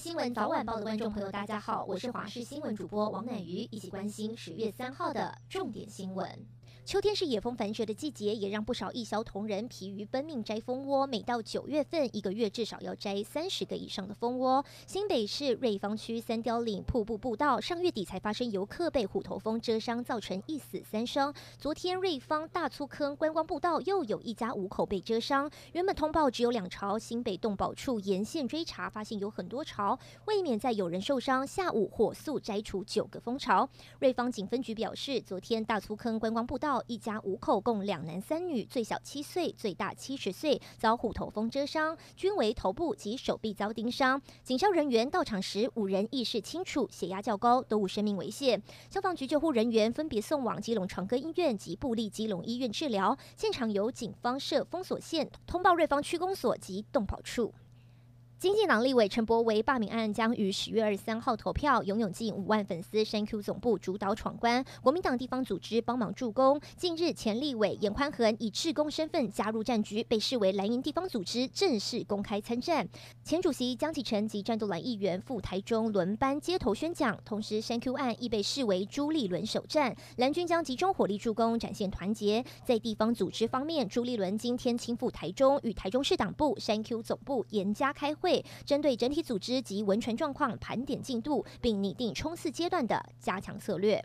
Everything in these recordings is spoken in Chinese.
新闻早晚报的观众朋友，大家好，我是华视新闻主播王乃瑜，一起关心十月三号的重点新闻。秋天是野蜂繁殖的季节，也让不少义消同仁疲于奔命摘蜂窝。每到九月份，一个月至少要摘三十个以上的蜂窝。新北市瑞芳区三貂岭瀑布步道上月底才发生游客被虎头蜂蛰伤，造成一死三伤。昨天瑞芳大粗坑观光步道又有一家五口被蛰伤。原本通报只有两巢，新北动保处沿线追查，发现有很多巢，未免再有人受伤，下午火速摘除九个蜂巢。瑞芳警分局表示，昨天大粗坑观光步道。一家五口共两男三女，最小七岁，最大七十岁，遭虎头蜂蛰伤，均为头部及手臂遭叮伤。警消人员到场时，五人意识清楚，血压较高，都无生命危险。消防局救护人员分别送往基隆长庚医院及布利基隆医院治疗。现场由警方设封锁线，通报瑞芳区公所及动保处。经济党立委陈柏惟罢免案将于十月二十三号投票，拥有近五万粉丝。山 Q 总部主导闯关，国民党地方组织帮忙助攻。近日，前立委严宽恒以志工身份加入战局，被视为蓝营地方组织正式公开参战。前主席江启臣及战斗蓝议员赴台中轮班街头宣讲。同时，山 Q 案亦被视为朱立伦首战，蓝军将集中火力助攻，展现团结。在地方组织方面，朱立伦今天亲赴台中，与台中市党部、山 Q 总部严加开会。针对整体组织及文传状况盘点进度，并拟定冲刺阶段的加强策略。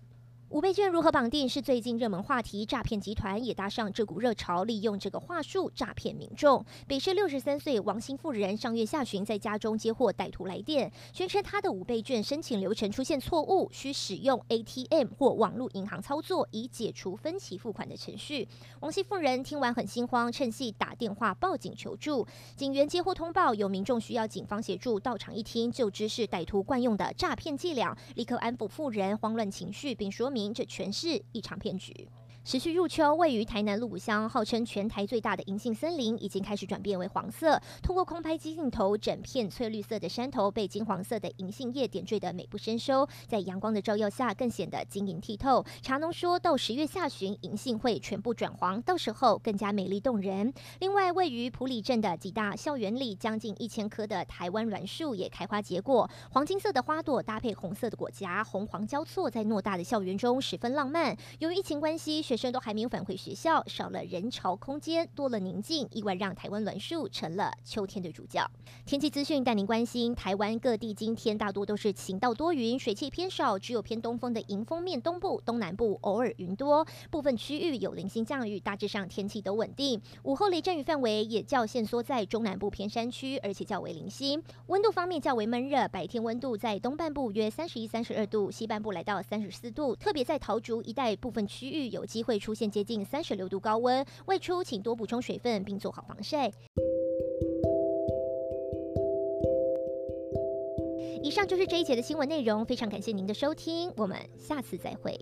五倍券如何绑定是最近热门话题，诈骗集团也搭上这股热潮，利用这个话术诈骗民众。北市六十三岁王姓妇人上月下旬在家中接获歹徒来电，宣称他的五倍券申请流程出现错误，需使用 ATM 或网络银行操作以解除分期付款的程序。王姓妇人听完很心慌，趁隙打电话报警求助。警员接获通报，有民众需要警方协助，到场一听就知是歹徒惯用的诈骗伎俩，立刻安抚妇人慌乱情绪，并说明。这全是一场骗局。持续入秋，位于台南鹿谷乡，号称全台最大的银杏森林，已经开始转变为黄色。通过空拍机镜头，整片翠绿色的山头被金黄色的银杏叶点缀得美不胜收，在阳光的照耀下，更显得晶莹剔透。茶农说到十月下旬，银杏会全部转黄，到时候更加美丽动人。另外，位于埔里镇的几大校园里，将近一千棵的台湾栾树也开花结果，黄金色的花朵搭配红色的果荚，红黄交错在偌大的校园中，十分浪漫。由于疫情关系，学生都还没有返回学校，少了人潮空间，多了宁静，意外让台湾栾树成了秋天的主角。天气资讯带您关心，台湾各地今天大多都是晴到多云，水汽偏少，只有偏东风的迎风面东部、东南部偶尔云多，部分区域有零星降雨，大致上天气都稳定。午后雷阵雨范围也较限缩在中南部偏山区，而且较为零星。温度方面较为闷热，白天温度在东半部约三十一、三十二度，西半部来到三十四度，特别在桃竹一带部分区域有机会出现。接近三十六度高温，外出请多补充水分，并做好防晒。以上就是这一节的新闻内容，非常感谢您的收听，我们下次再会。